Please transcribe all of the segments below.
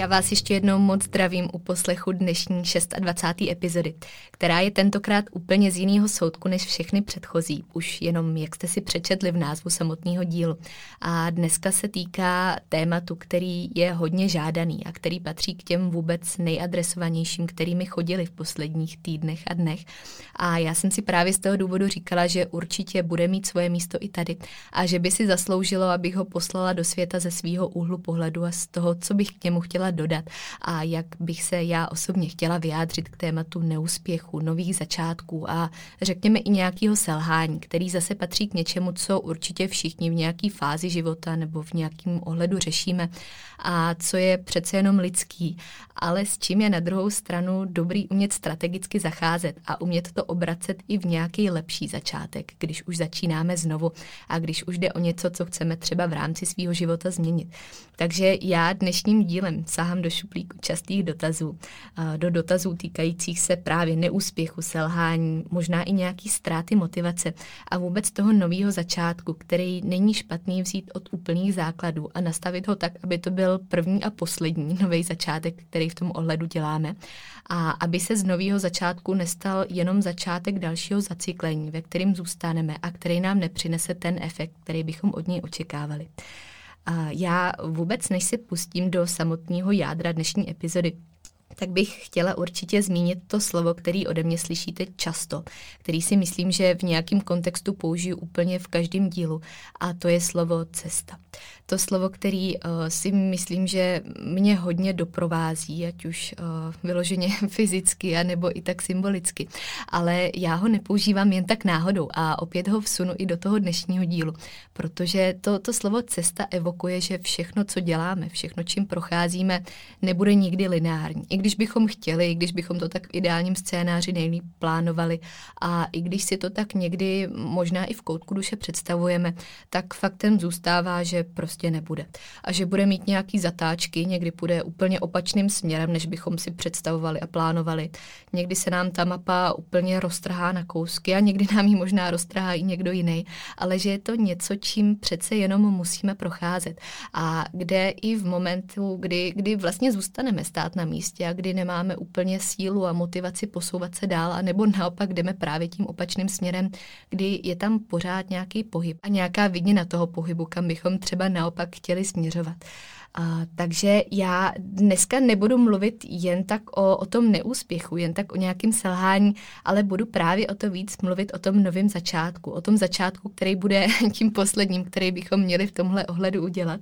Já vás ještě jednou moc zdravím u poslechu dnešní 26. epizody, která je tentokrát úplně z jiného soudku než všechny předchozí, už jenom jak jste si přečetli v názvu samotného dílu. A dneska se týká tématu, který je hodně žádaný a který patří k těm vůbec nejadresovanějším, kterými chodili v posledních týdnech a dnech. A já jsem si právě z toho důvodu říkala, že určitě bude mít svoje místo i tady a že by si zasloužilo, abych ho poslala do světa ze svého úhlu pohledu a z toho, co bych k němu chtěla dodat a jak bych se já osobně chtěla vyjádřit k tématu neúspěchu, nových začátků a řekněme i nějakého selhání, který zase patří k něčemu, co určitě všichni v nějaké fázi života nebo v nějakém ohledu řešíme a co je přece jenom lidský, ale s čím je na druhou stranu dobrý umět strategicky zacházet a umět to obracet i v nějaký lepší začátek, když už začínáme znovu a když už jde o něco, co chceme třeba v rámci svého života změnit. Takže já dnešním dílem sahám do šuplíku častých dotazů, do dotazů týkajících se právě neúspěchu, selhání, možná i nějaký ztráty motivace a vůbec toho nového začátku, který není špatný vzít od úplných základů a nastavit ho tak, aby to byl první a poslední nový začátek, který v tom ohledu děláme. A aby se z nového začátku nestal jenom začátek dalšího zacyklení, ve kterým zůstaneme a který nám nepřinese ten efekt, který bychom od něj očekávali. Já vůbec, než se pustím do samotného jádra dnešní epizody, tak bych chtěla určitě zmínit to slovo, který ode mě slyšíte často, který si myslím, že v nějakém kontextu použiju úplně v každém dílu, a to je slovo cesta. To slovo, který uh, si myslím, že mě hodně doprovází, ať už uh, vyloženě fyzicky, anebo i tak symbolicky. Ale já ho nepoužívám jen tak náhodou a opět ho vsunu i do toho dnešního dílu, protože to, to slovo cesta evokuje, že všechno, co děláme, všechno, čím procházíme, nebude nikdy lineární. I když bychom chtěli, i když bychom to tak v ideálním scénáři nejlíp plánovali a i když si to tak někdy možná i v koutku duše představujeme, tak faktem zůstává, že prostě nebude. A že bude mít nějaký zatáčky, někdy půjde úplně opačným směrem, než bychom si představovali a plánovali. Někdy se nám ta mapa úplně roztrhá na kousky a někdy nám ji možná roztrhá i někdo jiný, ale že je to něco, čím přece jenom musíme procházet. A kde i v momentu, kdy, kdy vlastně zůstaneme stát na místě a kdy nemáme úplně sílu a motivaci posouvat se dál, a nebo naopak jdeme právě tím opačným směrem, kdy je tam pořád nějaký pohyb a nějaká vidina toho pohybu, kam bychom třeba naopak chtěli směřovat. A, takže já dneska nebudu mluvit jen tak o, o tom neúspěchu, jen tak o nějakém selhání, ale budu právě o to víc mluvit o tom novém začátku, o tom začátku, který bude tím posledním, který bychom měli v tomhle ohledu udělat.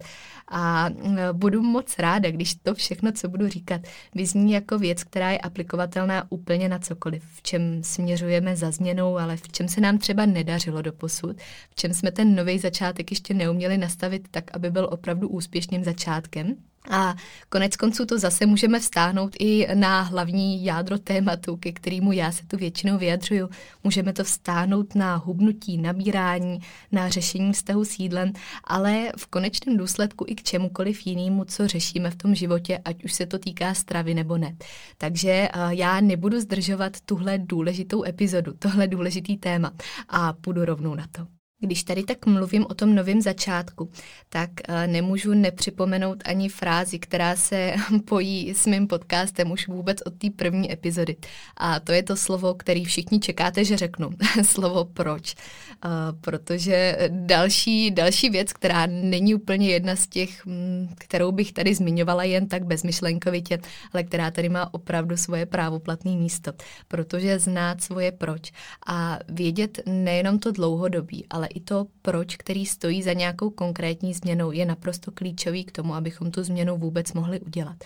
A budu moc ráda, když to všechno, co budu říkat, vyzní jako věc, která je aplikovatelná úplně na cokoliv, v čem směřujeme za změnou, ale v čem se nám třeba nedařilo do posud, v čem jsme ten nový začátek ještě neuměli nastavit tak, aby byl opravdu úspěšným začátkem. A konec konců to zase můžeme vztáhnout i na hlavní jádro tématu, ke kterému já se tu většinou vyjadřuju. Můžeme to vztáhnout na hubnutí, nabírání, na řešení vztahu s jídlem, ale v konečném důsledku i k čemukoliv jinému, co řešíme v tom životě, ať už se to týká stravy nebo ne. Takže já nebudu zdržovat tuhle důležitou epizodu, tohle důležitý téma a půjdu rovnou na to. Když tady tak mluvím o tom novém začátku, tak eh, nemůžu nepřipomenout ani frázi, která se pojí s mým podcastem už vůbec od té první epizody. A to je to slovo, který všichni čekáte, že řeknu. slovo proč. Uh, protože další, další věc, která není úplně jedna z těch, mm, kterou bych tady zmiňovala jen tak bezmyšlenkovitě, ale která tady má opravdu svoje právoplatné místo. Protože znát svoje proč a vědět nejenom to dlouhodobí, ale i to proč, který stojí za nějakou konkrétní změnou, je naprosto klíčový k tomu, abychom tu změnu vůbec mohli udělat.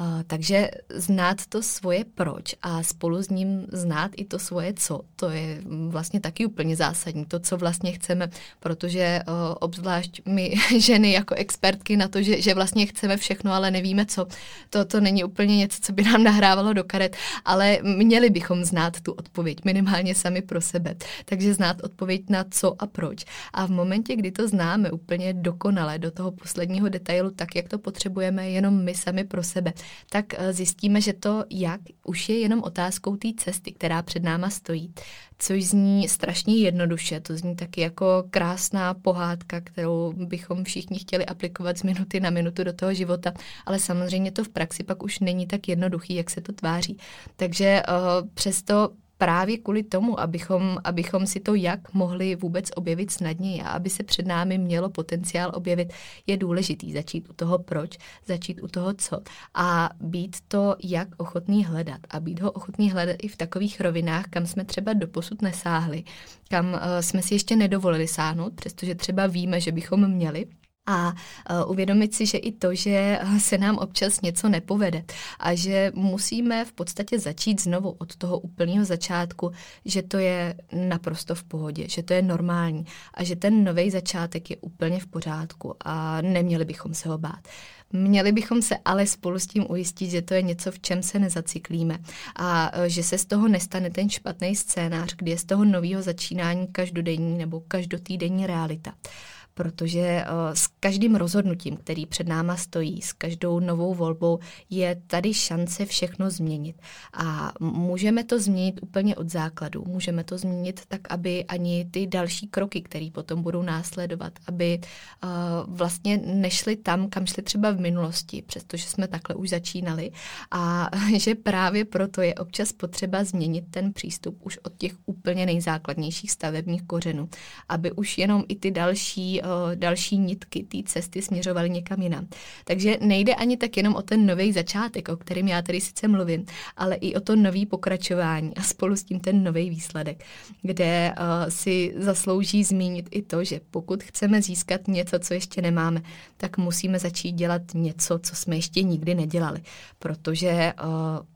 Uh, takže znát to svoje proč a spolu s ním znát i to svoje co, to je vlastně taky úplně zásadní, to, co vlastně chceme, protože uh, obzvlášť my ženy jako expertky na to, že, že vlastně chceme všechno, ale nevíme co, to, to není úplně něco, co by nám nahrávalo do karet, ale měli bychom znát tu odpověď, minimálně sami pro sebe. Takže znát odpověď na co a proč. A v momentě, kdy to známe úplně dokonale do toho posledního detailu, tak jak to potřebujeme jenom my sami pro sebe, tak eh, zjistíme, že to jak už je jenom otázkou té cesty, která před náma stojí. Což zní strašně jednoduše, to zní taky jako krásná pohádka, kterou bychom všichni chtěli aplikovat z minuty na minutu do toho života, ale samozřejmě to v praxi pak už není tak jednoduchý, jak se to tváří. Takže uh, přesto právě kvůli tomu, abychom, abychom si to jak mohli vůbec objevit snadněji a aby se před námi mělo potenciál objevit, je důležitý začít u toho proč, začít u toho co a být to jak ochotný hledat a být ho ochotný hledat i v takových rovinách, kam jsme třeba doposud nesáhli, kam uh, jsme si ještě nedovolili sáhnout, přestože třeba víme, že bychom měli, a uh, uvědomit si, že i to, že se nám občas něco nepovede a že musíme v podstatě začít znovu od toho úplného začátku, že to je naprosto v pohodě, že to je normální a že ten nový začátek je úplně v pořádku a neměli bychom se ho bát. Měli bychom se ale spolu s tím ujistit, že to je něco, v čem se nezaciklíme a e, že se z toho nestane ten špatný scénář, kdy je z toho nového začínání každodenní nebo každotýdenní realita protože eh, s každým rozhodnutím, který před náma stojí, s každou novou volbou, je tady šance všechno změnit. A můžeme to změnit úplně od základu. Můžeme to změnit tak, aby ani ty další kroky, které potom budou následovat, aby uh, vlastně nešly tam, kam šly třeba v minulosti, přestože jsme takhle už začínali. A že právě proto je občas potřeba změnit ten přístup už od těch úplně nejzákladnějších stavebních kořenů, aby už jenom i ty další o, další nitky té cesty směřovaly někam jinam. Takže nejde ani tak jenom o ten nový začátek, o kterém já tady sice mluvím, ale i o to nový pokračování a spolu s tím ten nový výsledek, kde uh, si zaslouží zmínit i to, že pokud chceme získat něco, co ještě nemáme, tak musíme začít dělat něco, co jsme ještě nikdy nedělali, protože uh,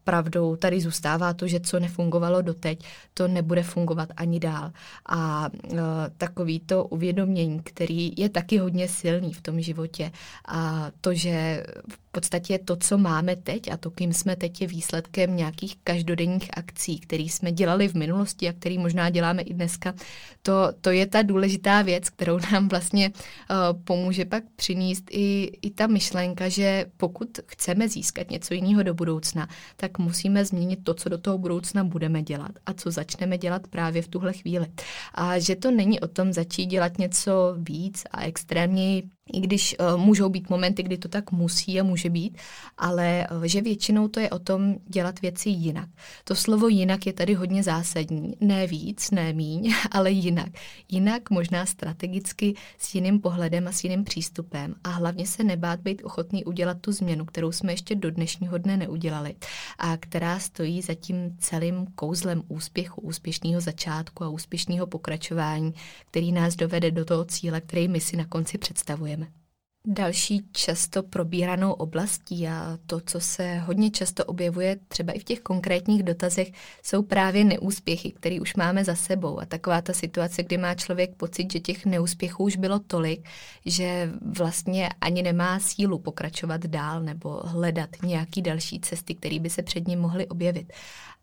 pravdou tady zůstává to, že co nefungovalo doteď, to nebude fungovat ani dál. A uh, takový to uvědomění, který je taky hodně silný v tom životě a to, že v podstatě to, co máme teď a to, kým jsme teď, je výsledkem nějakých každodenních akcí, které jsme dělali v minulosti a které možná děláme i dneska. To, to je ta důležitá věc, kterou nám vlastně uh, pomůže pak přinést i, i ta myšlenka, že pokud chceme získat něco jiného do budoucna, tak musíme změnit to, co do toho budoucna budeme dělat a co začneme dělat právě v tuhle chvíli. A že to není o tom začít dělat něco víc a extrémněji i když uh, můžou být momenty, kdy to tak musí a může být, ale uh, že většinou to je o tom dělat věci jinak. To slovo jinak je tady hodně zásadní. Ne víc, ne míň, ale jinak. Jinak možná strategicky s jiným pohledem a s jiným přístupem a hlavně se nebát být ochotný udělat tu změnu, kterou jsme ještě do dnešního dne neudělali a která stojí za tím celým kouzlem úspěchu, úspěšného začátku a úspěšného pokračování, který nás dovede do toho cíle, který my si na konci představujeme. Další často probíranou oblastí a to, co se hodně často objevuje třeba i v těch konkrétních dotazech, jsou právě neúspěchy, které už máme za sebou. A taková ta situace, kdy má člověk pocit, že těch neúspěchů už bylo tolik, že vlastně ani nemá sílu pokračovat dál nebo hledat nějaký další cesty, které by se před ním mohly objevit.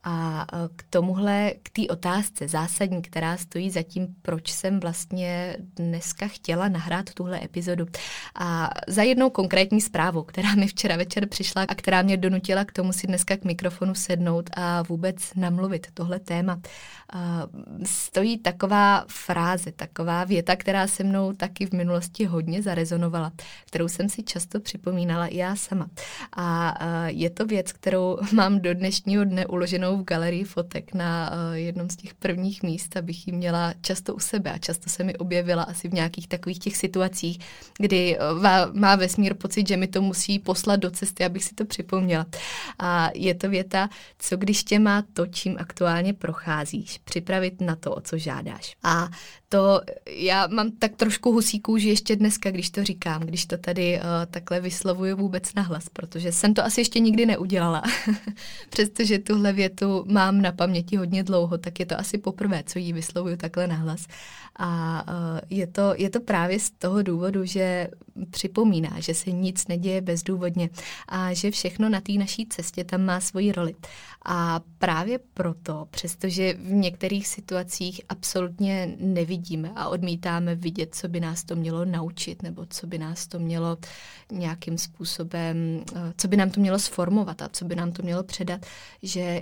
A k tomuhle, k té otázce zásadní, která stojí za tím, proč jsem vlastně dneska chtěla nahrát tuhle epizodu. A za jednou konkrétní zprávu, která mi včera večer přišla a která mě donutila k tomu si dneska k mikrofonu sednout a vůbec namluvit tohle téma, stojí taková fráze, taková věta, která se mnou taky v minulosti hodně zarezonovala, kterou jsem si často připomínala i já sama. A je to věc, kterou mám do dnešního dne uloženou v galerii fotek na jednom z těch prvních míst, abych ji měla často u sebe a často se mi objevila asi v nějakých takových těch situacích, kdy má vesmír pocit, že mi to musí poslat do cesty, abych si to připomněla. A je to věta, co když tě má to, čím aktuálně procházíš, připravit na to, o co žádáš. A to já mám tak trošku husí kůži ještě dneska, když to říkám, když to tady uh, takhle vyslovuju vůbec nahlas, protože jsem to asi ještě nikdy neudělala. Přestože tuhle větu mám na paměti hodně dlouho, tak je to asi poprvé, co ji vyslovuju takhle nahlas. A uh, je, to, je to právě z toho důvodu, že připomíná, že se nic neděje bezdůvodně a že všechno na té naší cestě tam má svoji roli. A právě proto, přestože v některých situacích absolutně nevidíme a odmítáme vidět, co by nás to mělo naučit, nebo co by nás to mělo nějakým způsobem, eh, co by nám to mělo sformovat a co by nám to mělo předat, že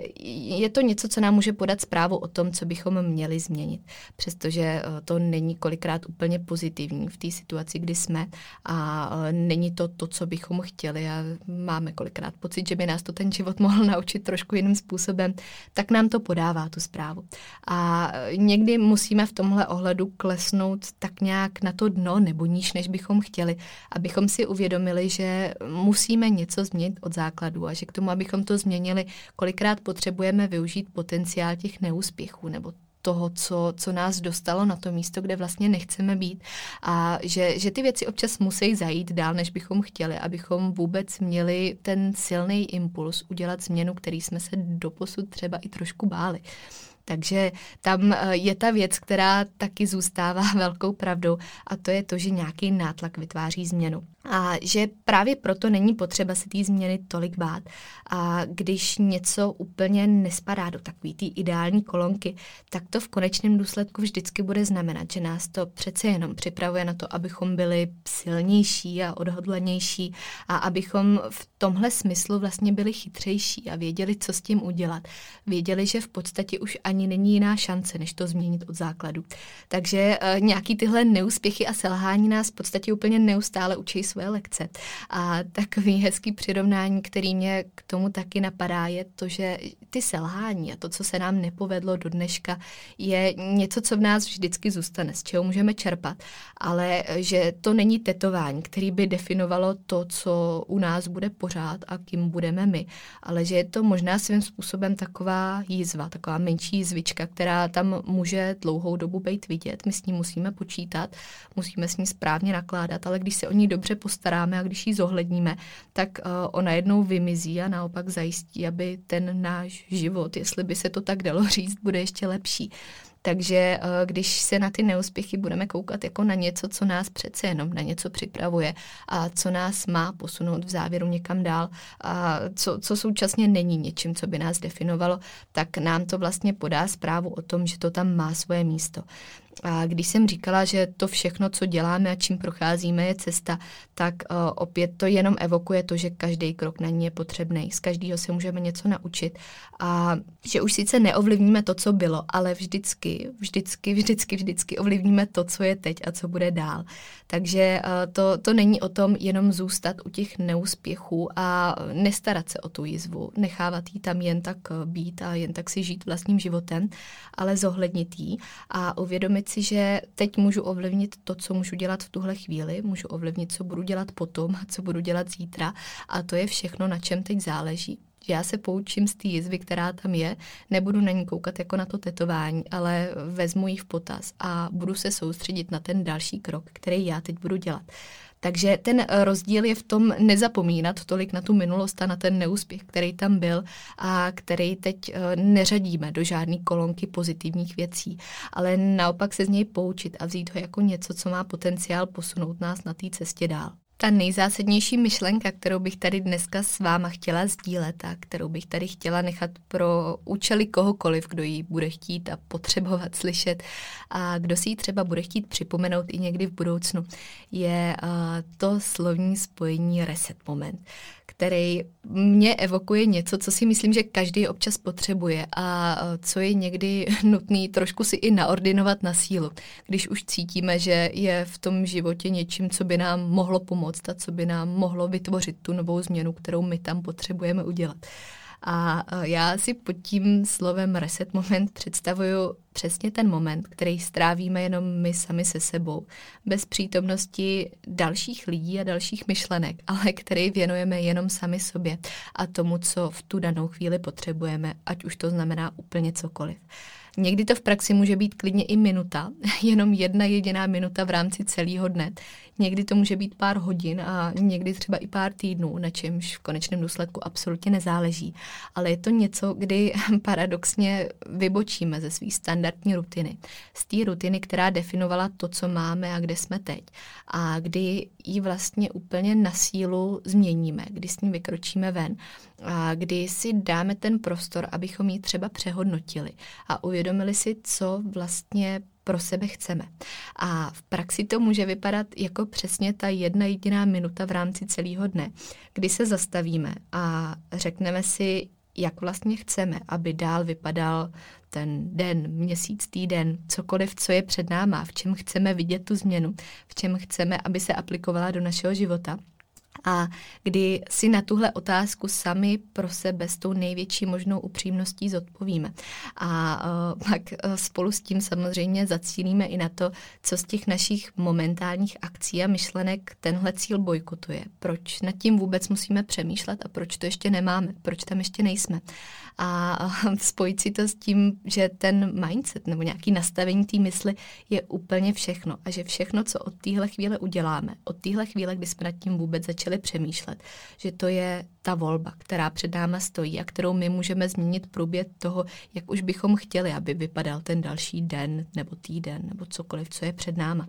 je to něco, co nám může podat zprávu o tom, co bychom měli změnit. Přestože eh, to není kolikrát úplně pozitivní v té situaci, kdy jsme a eh, není to to, co bychom chtěli a máme kolikrát pocit, že by nás to ten život mohl naučit trošku jiným způsobem, tak nám to podává tu zprávu. A někdy musíme v tomhle ohledu klesnout tak nějak na to dno nebo níž, než bychom chtěli, abychom si uvědomili, že musíme něco změnit od základu a že k tomu, abychom to změnili, kolikrát potřebujeme využít potenciál těch neúspěchů nebo toho, co, co nás dostalo na to místo, kde vlastně nechceme být a že, že ty věci občas musí zajít dál, než bychom chtěli, abychom vůbec měli ten silný impuls udělat změnu, který jsme se doposud třeba i trošku báli. Takže tam eh, je ta věc, která taky zůstává velkou pravdou a to je to, že nějaký nátlak vytváří změnu. A že právě proto není potřeba si té změny tolik bát. A když něco úplně nespadá do takové té ideální kolonky, tak to v konečném důsledku vždycky bude znamenat, že nás to přece jenom připravuje na to, abychom byli silnější a odhodlanější a abychom v tomhle smyslu vlastně byli chytřejší a věděli, co s tím udělat. Věděli, že v podstatě už ani není jiná šance, než to změnit od základu. Takže e, nějaký tyhle neúspěchy a selhání nás v podstatě úplně neustále učí své lekce. A takový hezký přirovnání, který mě k tomu taky napadá, je to, že ty selhání a to, co se nám nepovedlo do dneška, je něco, co v nás vždycky zůstane, z čeho můžeme čerpat, ale že to není tetování, který by definovalo to, co u nás bude pořád a kým budeme my, ale že je to možná svým způsobem taková jízva, taková menší jízvička, která tam může dlouhou dobu být vidět. My s ní musíme počítat, musíme s ní správně nakládat, ale když se o ní dobře postaráme a když ji zohledníme, tak uh, ona jednou vymizí a naopak zajistí, aby ten náš život, jestli by se to tak dalo říct, bude ještě lepší. Takže eh, když se na ty neúspěchy budeme koukat jako na něco, co nás přece jenom na něco připravuje a co nás má posunout v závěru někam dál a co, co současně není něčím, co by nás definovalo, tak nám to vlastně podá zprávu o tom, že to tam má svoje místo. A když jsem říkala, že to všechno, co děláme a čím procházíme, je cesta, tak uh, opět to jenom evokuje to, že každý krok na ní je potřebný. Z každého se můžeme něco naučit. A že už sice neovlivníme to, co bylo, ale vždycky, vždycky, vždycky, vždycky ovlivníme to, co je teď a co bude dál. Takže uh, to, to není o tom jenom zůstat u těch neúspěchů a nestarat se o tu jizvu, nechávat jí tam jen tak být a jen tak si žít vlastním životem, ale zohlednit jí a uvědomit si, že teď můžu ovlivnit to, co můžu dělat v tuhle chvíli, můžu ovlivnit, co budu dělat potom, co budu dělat zítra a to je všechno, na čem teď záleží. Já se poučím z té jizvy, která tam je, nebudu na ní koukat jako na to tetování, ale vezmu ji v potaz a budu se soustředit na ten další krok, který já teď budu dělat. Takže ten rozdíl je v tom nezapomínat tolik na tu minulost a na ten neúspěch, který tam byl a který teď eh, neřadíme do žádné kolonky pozitivních věcí, ale naopak se z něj poučit a vzít ho jako něco, co má potenciál posunout nás na té cestě dál. Ta nejzásadnější myšlenka, kterou bych tady dneska s váma chtěla sdílet a kterou bych tady chtěla nechat pro účely kohokoliv, kdo ji bude chtít a potřebovat slyšet a kdo si ji třeba bude chtít připomenout i někdy v budoucnu, je to slovní spojení reset moment který mě evokuje něco, co si myslím, že každý občas potřebuje a co je někdy nutný trošku si i naordinovat na sílu, když už cítíme, že je v tom životě něčím, co by nám mohlo pomoct a co by nám mohlo vytvořit tu novou změnu, kterou my tam potřebujeme udělat. A já si pod tím slovem reset moment představuju přesně ten moment, který strávíme jenom my sami se sebou, bez přítomnosti dalších lidí a dalších myšlenek, ale který věnujeme jenom sami sobě a tomu, co v tu danou chvíli potřebujeme, ať už to znamená úplně cokoliv. Někdy to v praxi může být klidně i minuta, jenom jedna jediná minuta v rámci celého dne. Někdy to může být pár hodin a někdy třeba i pár týdnů, na čemž v konečném důsledku absolutně nezáleží. Ale je to něco, kdy paradoxně vybočíme ze své standardní rutiny. Z té rutiny, která definovala to, co máme a kde jsme teď. A kdy ji vlastně úplně na sílu změníme, kdy s ní vykročíme ven a kdy si dáme ten prostor, abychom ji třeba přehodnotili a uvědomili si, co vlastně pro sebe chceme. A v praxi to může vypadat jako přesně ta jedna jediná minuta v rámci celého dne, kdy se zastavíme a řekneme si, jak vlastně chceme, aby dál vypadal ten den, měsíc, týden, cokoliv, co je před náma, v čem chceme vidět tu změnu, v čem chceme, aby se aplikovala do našeho života a kdy si na tuhle otázku sami pro sebe s tou největší možnou upřímností zodpovíme. A uh, pak uh, spolu s tím samozřejmě zacílíme i na to, co z těch našich momentálních akcí a myšlenek tenhle cíl bojkotuje. Proč nad tím vůbec musíme přemýšlet a proč to ještě nemáme, proč tam ještě nejsme. A uh, spojit si to s tím, že ten mindset nebo nějaký nastavení té mysli je úplně všechno a že všechno, co od téhle chvíle uděláme, od téhle chvíle, kdy jsme nad tím vůbec začali začali přemýšlet, že to je ta volba, která před náma stojí a kterou my můžeme změnit průběh toho, jak už bychom chtěli, aby vypadal ten další den nebo týden nebo cokoliv, co je před náma.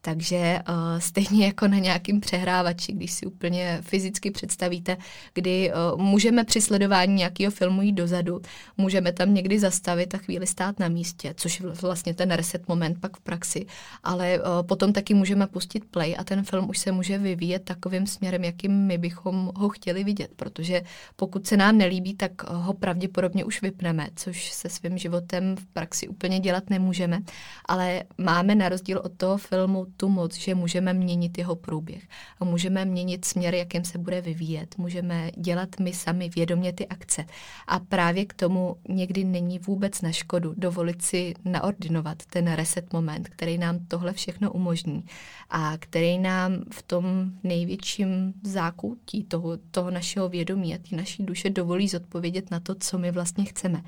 Takže uh, stejně jako na nějakým přehrávači, když si úplně fyzicky představíte, kdy uh, můžeme při sledování nějakého filmu jít dozadu, můžeme tam někdy zastavit a chvíli stát na místě, což je vlastně ten reset moment pak v praxi, ale uh, potom taky můžeme pustit play a ten film už se může vyvíjet takovým směrem, jakým my bychom ho chtěli vidět, protože pokud se nám nelíbí, tak ho pravděpodobně už vypneme, což se svým životem v praxi úplně dělat nemůžeme, ale máme na rozdíl od toho filmu tu moc, že můžeme měnit jeho průběh a můžeme měnit směr, jakým se bude vyvíjet, můžeme dělat my sami vědomě ty akce. A právě k tomu někdy není vůbec na škodu dovolit si naordinovat ten reset moment, který nám tohle všechno umožní a který nám v tom největším zákoutí toho, toho našeho vědomí a té naší duše dovolí zodpovědět na to, co my vlastně chceme.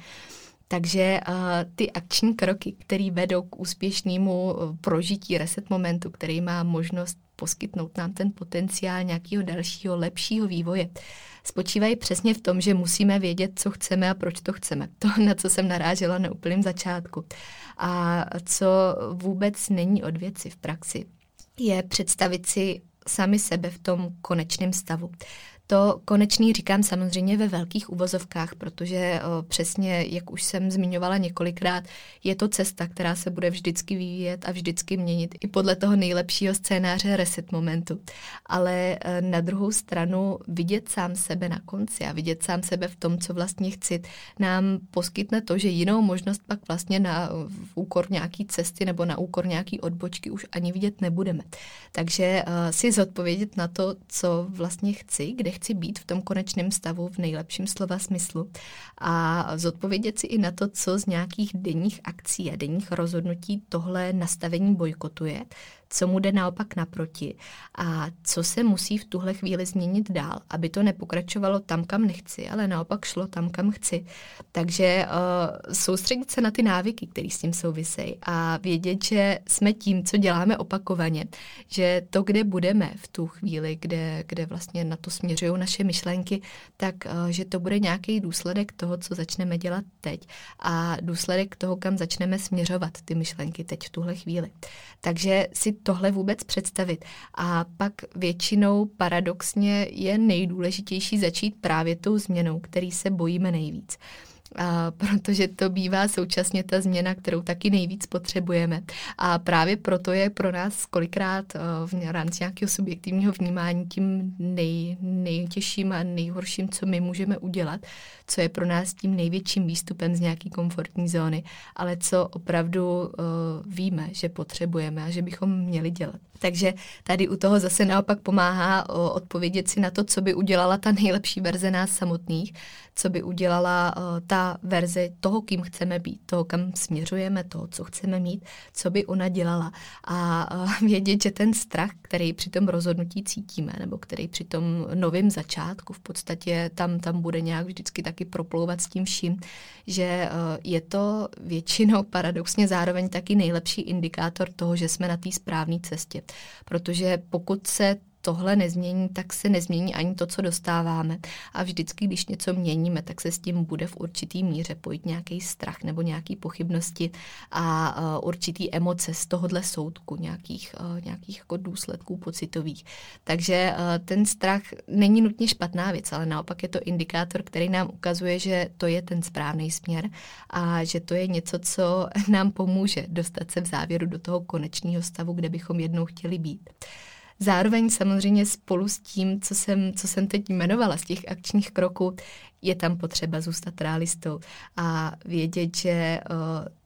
Takže uh, ty akční kroky, které vedou k úspěšnému uh, prožití reset momentu, který má možnost poskytnout nám ten potenciál nějakého dalšího, lepšího vývoje, spočívají přesně v tom, že musíme vědět, co chceme a proč to chceme. To, na co jsem narážela na úplném začátku. A co vůbec není od věci v praxi, je představit si sami sebe v tom konečném stavu. To konečný říkám samozřejmě ve velkých uvozovkách, protože o, přesně, jak už jsem zmiňovala několikrát, je to cesta, která se bude vždycky vyvíjet a vždycky měnit i podle toho nejlepšího scénáře reset momentu. Ale e, na druhou stranu vidět sám sebe na konci a vidět sám sebe v tom, co vlastně chci, nám poskytne to, že jinou možnost pak vlastně na v úkor nějaký cesty nebo na úkor nějaký odbočky už ani vidět nebudeme. Takže uh, si zodpovědět na to, co vlastně chci, kde chci být v tom konečném stavu v nejlepším slova smyslu a zodpovědět si i na to, co z nějakých denních akcí a denních rozhodnutí tohle nastavení bojkotuje, co mu jde naopak naproti a co se musí v tuhle chvíli změnit dál, aby to nepokračovalo tam, kam nechci, ale naopak šlo tam, kam chci. Takže uh, soustředit se na ty návyky, které s tím souvisejí a vědět, že jsme tím, co děláme opakovaně, že to, kde budeme v tu chvíli, kde, kde vlastně na to směřují naše myšlenky, tak uh, že to bude nějaký důsledek toho, co začneme dělat teď a důsledek toho, kam začneme směřovat ty myšlenky teď v tuhle chvíli. Takže si tohle vůbec představit. A pak většinou paradoxně je nejdůležitější začít právě tou změnou, který se bojíme nejvíc a protože to bývá současně ta změna, kterou taky nejvíc potřebujeme. A právě proto je pro nás kolikrát eh, v rámci nějakého subjektivního vnímání tím nej, nejtěžším a nejhorším, co my můžeme udělat, co je pro nás tím největším výstupem z nějaké komfortní zóny, ale co opravdu uh, víme, že potřebujeme a že bychom měli dělat. Takže tady u toho zase naopak pomáhá odpovědět si na to, co by udělala ta nejlepší verze nás samotných, co by udělala uh, ta verze toho, kým chceme být, toho, kam směřujeme, toho, co chceme mít, co by ona dělala. A uh, vědět, že ten strach, který při tom rozhodnutí cítíme, nebo který při tom novém začátku v podstatě tam, tam bude nějak vždycky taky proplouvat s tím vším, že uh, je to většinou paradoxně zároveň taky nejlepší indikátor toho, že jsme na té správné cestě. Protože pokud se tohle nezmění, tak se nezmění ani to, co dostáváme. A vždycky, když něco měníme, tak se s tím bude v určitý míře pojít nějaký strach nebo nějaký pochybnosti a uh, určitý emoce z tohohle soudku, nějakých, uh, nějakých jako důsledků pocitových. Takže uh, ten strach není nutně špatná věc, ale naopak je to indikátor, který nám ukazuje, že to je ten správný směr a že to je něco, co nám pomůže dostat se v závěru do toho konečného stavu, kde bychom jednou chtěli být. Zároveň samozřejmě spolu s tím, co jsem, co jsem teď jmenovala z těch akčních kroků, je tam potřeba zůstat realistou a vědět, že uh,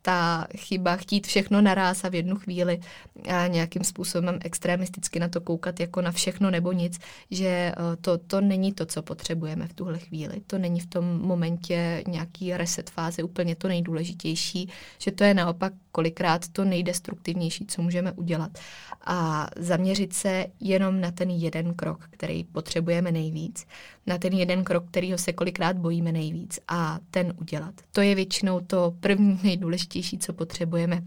ta chyba chtít všechno naraz a v jednu chvíli a nějakým způsobem extremisticky na to koukat jako na všechno nebo nic, že uh, to, to není to, co potřebujeme v tuhle chvíli. To není v tom momentě nějaký reset fáze úplně to nejdůležitější, že to je naopak kolikrát to nejdestruktivnější, co můžeme udělat. A zaměřit se jenom na ten jeden krok, který potřebujeme nejvíc, na ten jeden krok, kterýho se kolikrát bojíme nejvíc a ten udělat. To je většinou to první nejdůležitější, co potřebujeme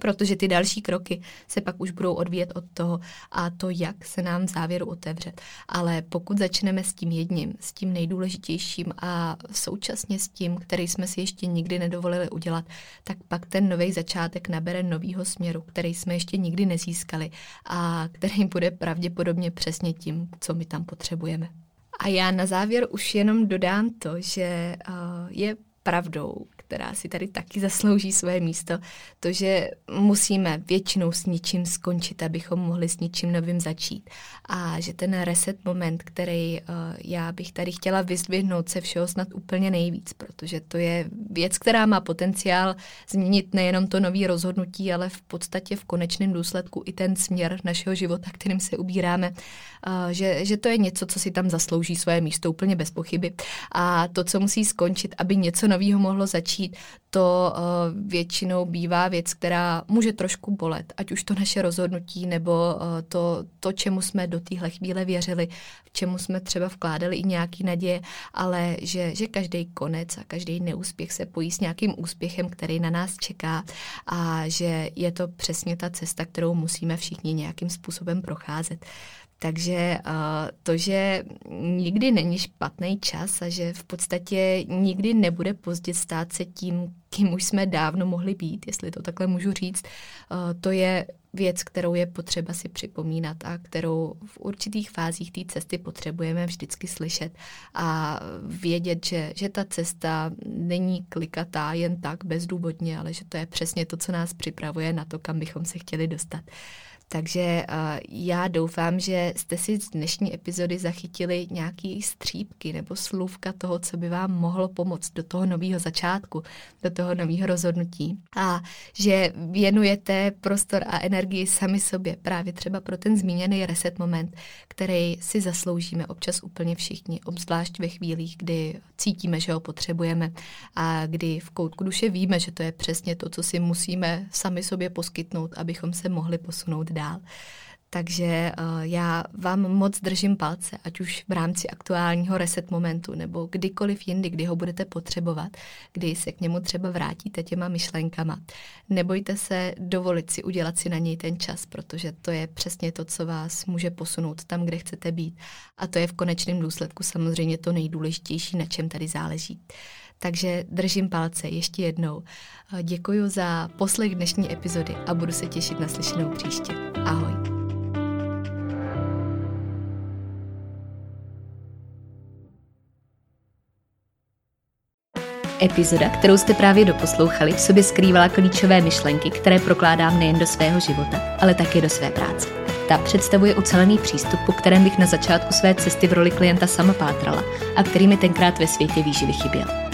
protože ty další kroky se pak už budou odvíjet od toho a to, jak se nám v závěru otevře. Ale pokud začneme s tím jedním, s tím nejdůležitějším a současně s tím, který jsme si ještě nikdy nedovolili udělat, tak pak ten nový začátek nabere novýho směru, který jsme ještě nikdy nezískali a který bude pravděpodobně přesně tím, co my tam potřebujeme. A já na závěr už jenom dodám to, že uh, je pravdou, která si tady taky zaslouží své místo, to, že musíme většinou s něčím skončit, abychom mohli s něčím novým začít. A že ten reset moment, který uh, já bych tady chtěla vyzdvihnout se všeho snad úplně nejvíc, protože to je věc, která má potenciál změnit nejenom to nové rozhodnutí, ale v podstatě v konečném důsledku i ten směr našeho života, kterým se ubíráme, uh, že, že to je něco, co si tam zaslouží své místo úplně bez pochyby. A to, co musí skončit, aby něco nového mohlo začít, to uh, většinou bývá věc, která může trošku bolet, ať už to naše rozhodnutí nebo uh, to, to, čemu jsme do téhle chvíle věřili, v čemu jsme třeba vkládali i nějaký naděje, ale že, že každý konec a každý neúspěch se pojí s nějakým úspěchem, který na nás čeká a že je to přesně ta cesta, kterou musíme všichni nějakým způsobem procházet. Takže uh, to, že nikdy není špatný čas a že v podstatě nikdy nebude pozdě stát se tím, kým už jsme dávno mohli být, jestli to takhle můžu říct, uh, to je věc, kterou je potřeba si připomínat a kterou v určitých fázích té cesty potřebujeme vždycky slyšet a vědět, že, že ta cesta není klikatá jen tak bezdůvodně, ale že to je přesně to, co nás připravuje na to, kam bychom se chtěli dostat. Takže uh, já doufám, že jste si z dnešní epizody zachytili nějaký střípky nebo slůvka toho, co by vám mohlo pomoct do toho nového začátku, do toho nového rozhodnutí. A že věnujete prostor a energii sami sobě, právě třeba pro ten zmíněný reset moment, který si zasloužíme občas úplně všichni, obzvlášť ve chvílích, kdy cítíme, že ho potřebujeme a kdy v koutku duše víme, že to je přesně to, co si musíme sami sobě poskytnout, abychom se mohli posunout dál. Takže uh, já vám moc držím palce, ať už v rámci aktuálního reset momentu nebo kdykoliv jindy, kdy ho budete potřebovat, kdy se k němu třeba vrátíte těma myšlenkama. Nebojte se dovolit si udělat si na něj ten čas, protože to je přesně to, co vás může posunout tam, kde chcete být. A to je v konečném důsledku samozřejmě to nejdůležitější, na čem tady záleží. Takže držím palce ještě jednou. Děkuji za poslech dnešní epizody a budu se těšit na slyšenou příště. Ahoj. Epizoda, kterou jste právě doposlouchali, v sobě skrývala klíčové myšlenky, které prokládám nejen do svého života, ale také do své práce. Ta představuje ucelený přístup, po kterém bych na začátku své cesty v roli klienta sama pátrala a který mi tenkrát ve světě výživy chyběl.